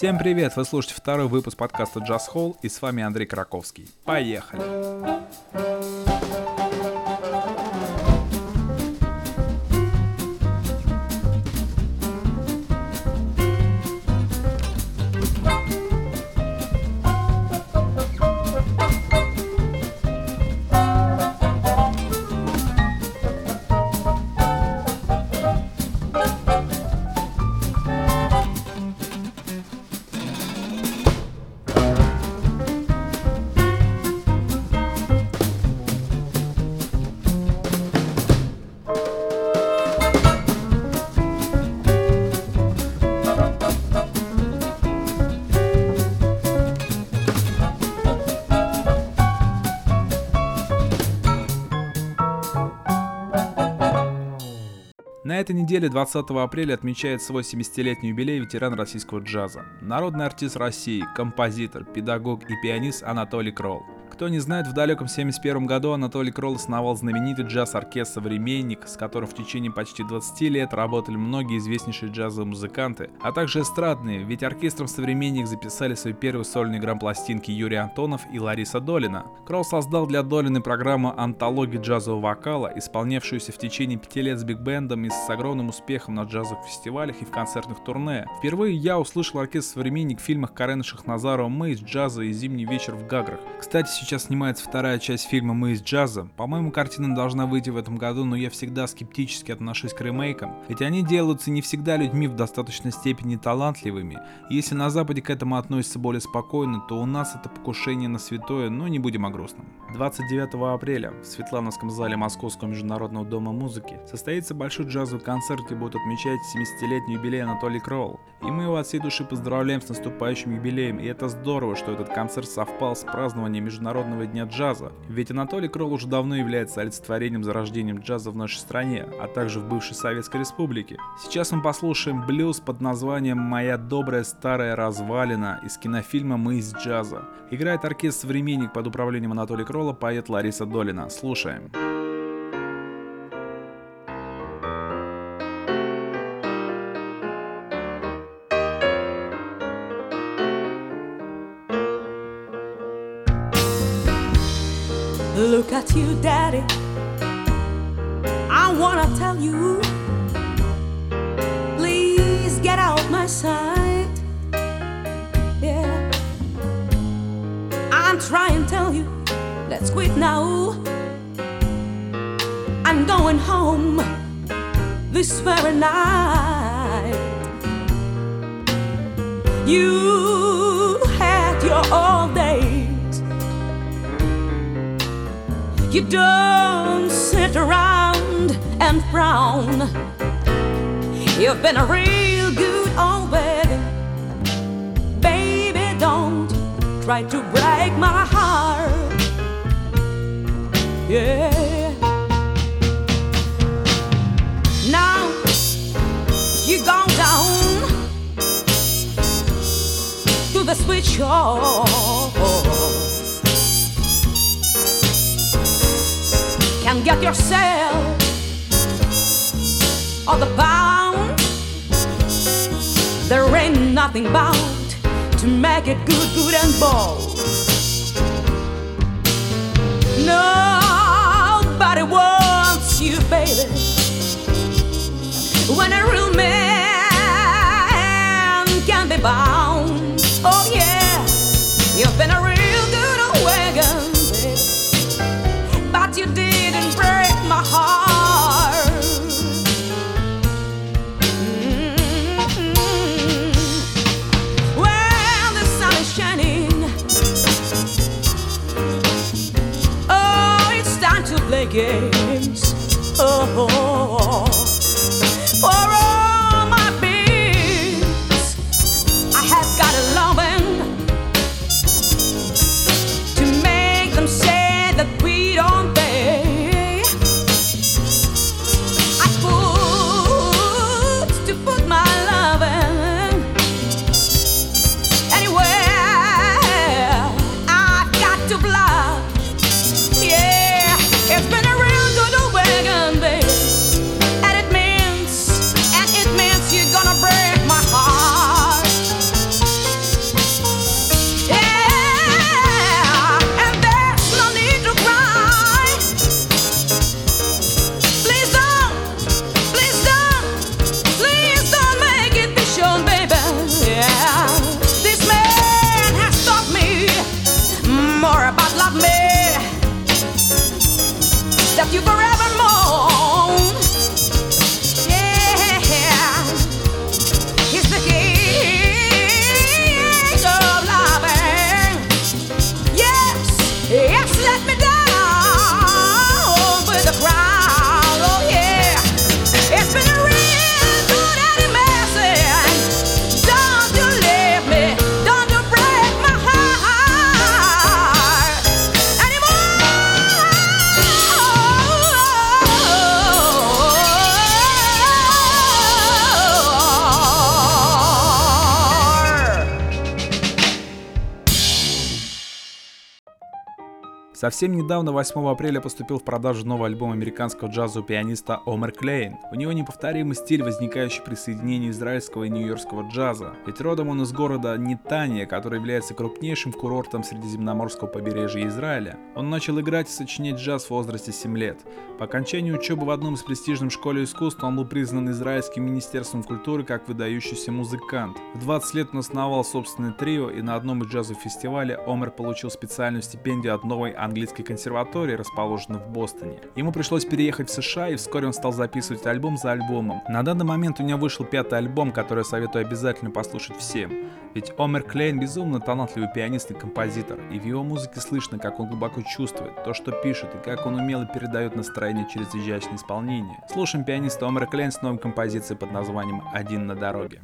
Всем привет! Вы слушаете второй выпуск подкаста Jazz Hall и с вами Андрей Краковский. Поехали! На этой неделе 20 апреля отмечает свой 70-летний юбилей ветеран российского джаза, народный артист России, композитор, педагог и пианист Анатолий Кролл. Кто не знает, в далеком 71 году Анатолий Кролл основал знаменитый джаз-оркестр «Современник», с которым в течение почти 20 лет работали многие известнейшие джазовые музыканты, а также эстрадные, ведь оркестром «Современник» записали свои первые сольные грамм-пластинки Юрий Антонов и Лариса Долина. Кролл создал для Долины программу «Антология джазового вокала», исполнявшуюся в течение пяти лет с биг-бендом и с огромным успехом на джазовых фестивалях и в концертных турне. Впервые я услышал оркестр «Современник» в фильмах Карена Шахназарова «Мы из джаза» и «Зимний вечер в Гаграх». Кстати, сейчас снимается вторая часть фильма «Мы из джаза». По-моему, картина должна выйти в этом году, но я всегда скептически отношусь к ремейкам, ведь они делаются не всегда людьми в достаточной степени талантливыми. Если на Западе к этому относятся более спокойно, то у нас это покушение на святое, но не будем о грустном. 29 апреля в Светлановском зале Московского международного дома музыки состоится большой джазовый концерт, где будут отмечать 70-летний юбилей Анатолий Кроул. И мы его от всей души поздравляем с наступающим юбилеем, и это здорово, что этот концерт совпал с празднованием международного дня джаза, ведь Анатолий Кролл уже давно является олицетворением зарождением джаза в нашей стране, а также в бывшей Советской Республике. Сейчас мы послушаем блюз под названием «Моя добрая старая развалина» из кинофильма «Мы из джаза». Играет оркестр «Современник» под управлением Анатолия Кролла поэт Лариса Долина. Слушаем. Look at you, Daddy. I wanna tell you, please get out my sight. Yeah, I'm trying to tell you, let's quit now. I'm going home this very night. You You don't sit around and frown. You've been a real good old baby. Baby, don't try to break my heart. Yeah. Now you go down to the switch off. Get yourself on the pound. There ain't nothing bound to make it good, good and bold. Nobody wants you, baby. When a real man can be bound. Совсем недавно, 8 апреля, поступил в продажу новый альбом американского джазового пианиста Омер Клейн. У него неповторимый стиль, возникающий при соединении израильского и нью-йоркского джаза. Ведь родом он из города Нитания, который является крупнейшим курортом средиземноморского побережья Израиля. Он начал играть и сочинять джаз в возрасте 7 лет. По окончании учебы в одном из престижных школе искусств он был признан Израильским министерством культуры как выдающийся музыкант. В 20 лет он основал собственное трио и на одном из джазовых фестивалей Омер получил специальную стипендию от новой английской консерватории, расположенной в Бостоне. Ему пришлось переехать в США, и вскоре он стал записывать альбом за альбомом. На данный момент у него вышел пятый альбом, который советую обязательно послушать всем. Ведь Омер Клейн безумно талантливый пианист и композитор, и в его музыке слышно, как он глубоко чувствует то, что пишет, и как он умело передает настроение через изящное исполнение. Слушаем пианиста Омера Клейн с новой композицией под названием «Один на дороге».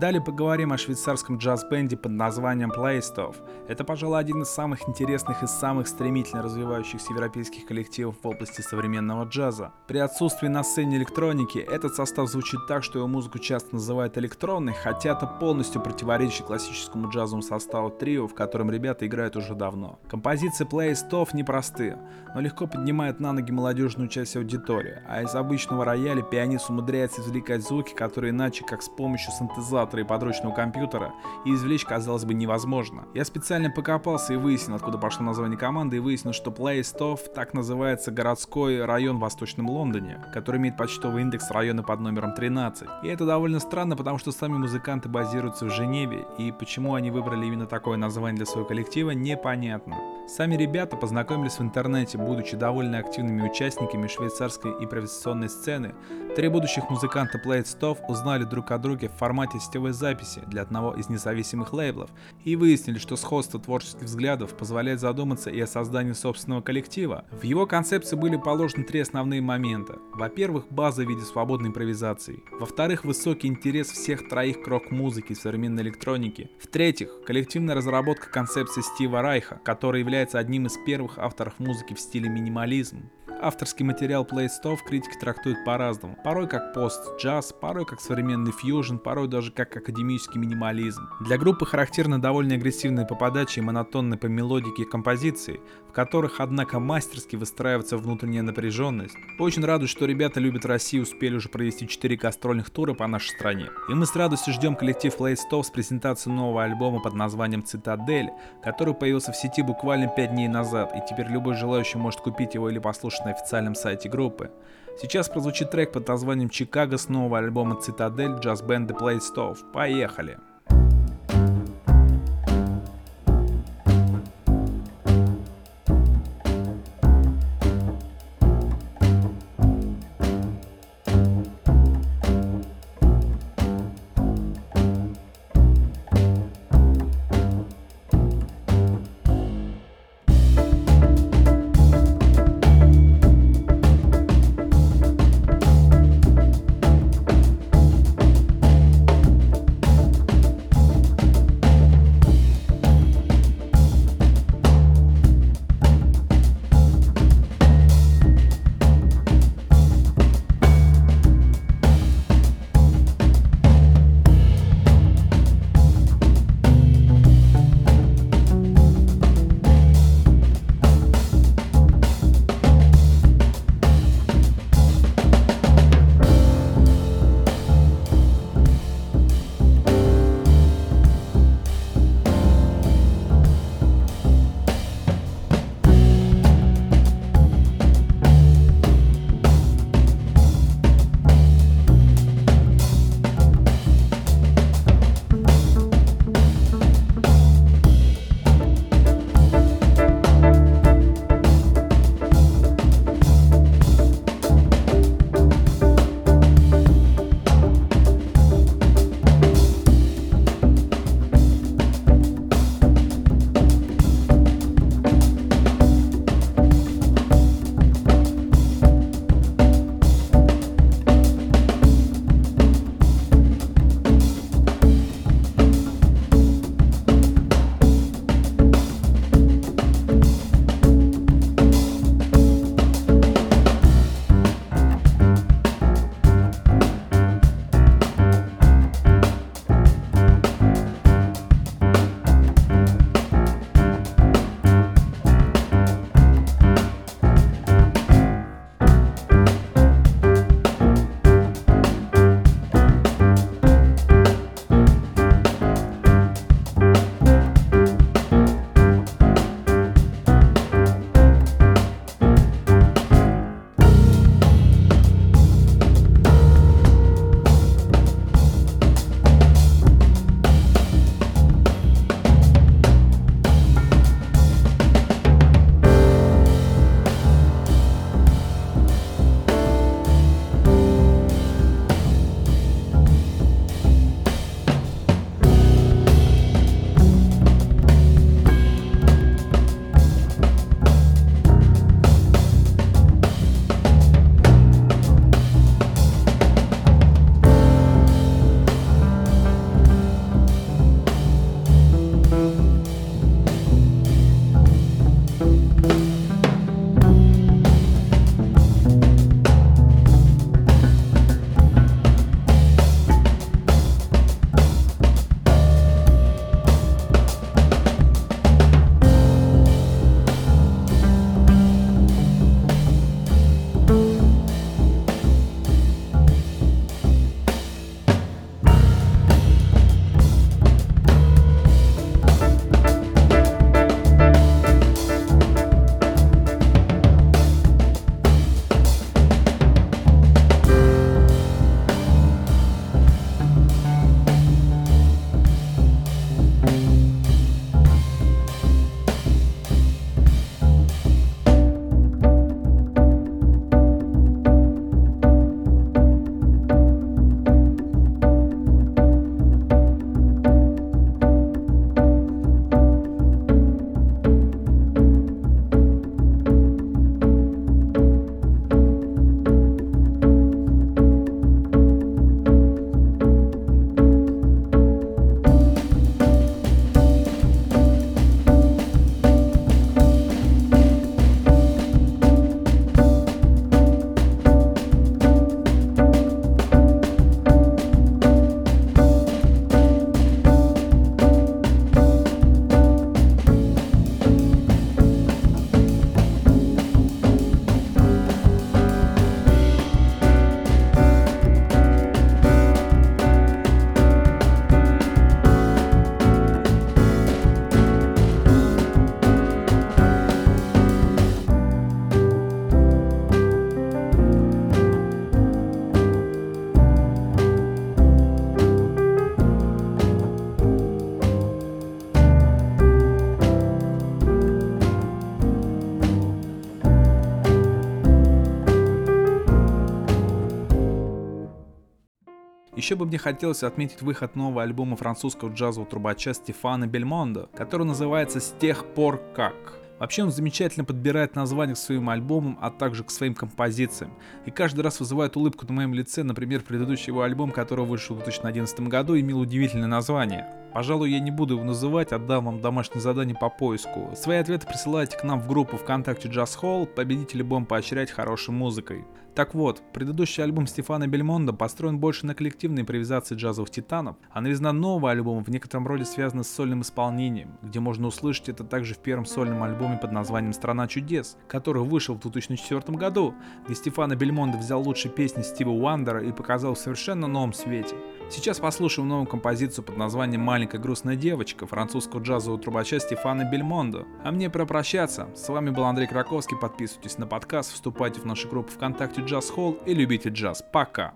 Далее поговорим о швейцарском джаз-бенде под названием Playstove. Это, пожалуй, один из самых интересных и самых стремительно развивающихся европейских коллективов в области современного джаза. При отсутствии на сцене электроники этот состав звучит так, что его музыку часто называют электронной, хотя это полностью противоречит классическому джазовому составу трио, в котором ребята играют уже давно. Композиции Playstove непростые, но легко поднимают на ноги молодежную часть аудитории, а из обычного рояля пианист умудряется извлекать звуки, которые иначе как с помощью синтезатора синтезатора и подручного компьютера и извлечь, казалось бы, невозможно. Я специально покопался и выяснил, откуда пошло название команды, и выяснил, что Playstove так называется городской район в Восточном Лондоне, который имеет почтовый индекс района под номером 13. И это довольно странно, потому что сами музыканты базируются в Женеве, и почему они выбрали именно такое название для своего коллектива, непонятно. Сами ребята познакомились в интернете, будучи довольно активными участниками швейцарской импровизационной сцены. Три будущих музыканта Playstove узнали друг о друге в формате гостевой записи для одного из независимых лейблов и выяснили, что сходство творческих взглядов позволяет задуматься и о создании собственного коллектива. В его концепции были положены три основные момента. Во-первых, база в виде свободной импровизации. Во-вторых, высокий интерес всех троих к рок-музыке и современной электронике. В-третьих, коллективная разработка концепции Стива Райха, который является одним из первых авторов музыки в стиле минимализм. Авторский материал Playstove критики трактуют по-разному. Порой как пост-джаз, порой как современный фьюжн, порой даже как академический минимализм. Для группы характерны довольно агрессивные по подаче и монотонные по мелодике композиции, в которых, однако, мастерски выстраивается внутренняя напряженность. Очень радует, что ребята любят Россию успели уже провести 4 гастрольных тура по нашей стране. И мы с радостью ждем коллектив Playstove с презентацией нового альбома под названием «Цитадель», который появился в сети буквально 5 дней назад, и теперь любой желающий может купить его или послушать на официальном сайте группы. Сейчас прозвучит трек под названием «Чикаго» с нового альбома «Цитадель» джаз-бенда Play Stove. Поехали! Еще бы мне хотелось отметить выход нового альбома французского джазового трубача Стефана Бельмондо, который называется «С тех пор как». Вообще он замечательно подбирает названия к своим альбомам, а также к своим композициям. И каждый раз вызывает улыбку на моем лице, например, предыдущий его альбом, который вышел в 2011 году, имел удивительное название. Пожалуй, я не буду его называть, отдам вам домашнее задание по поиску. Свои ответы присылайте к нам в группу ВКонтакте Jazz Hall, победителей будем поощрять хорошей музыкой. Так вот, предыдущий альбом Стефана Бельмонда построен больше на коллективной импровизации джазовых титанов, а новизна нового альбома в некотором роде связана с сольным исполнением, где можно услышать это также в первом сольном альбоме под названием «Страна чудес», который вышел в 2004 году, где Стефана Бельмонда взял лучшие песни Стива Уандера и показал в совершенно новом свете. Сейчас послушаем новую композицию под названием «Маленькая грустная девочка» французского джазового трубача Стефана Бельмондо. А мне пора прощаться. С вами был Андрей Краковский. Подписывайтесь на подкаст, вступайте в нашу группу ВКонтакте Джаз Холл и любите джаз. Пока!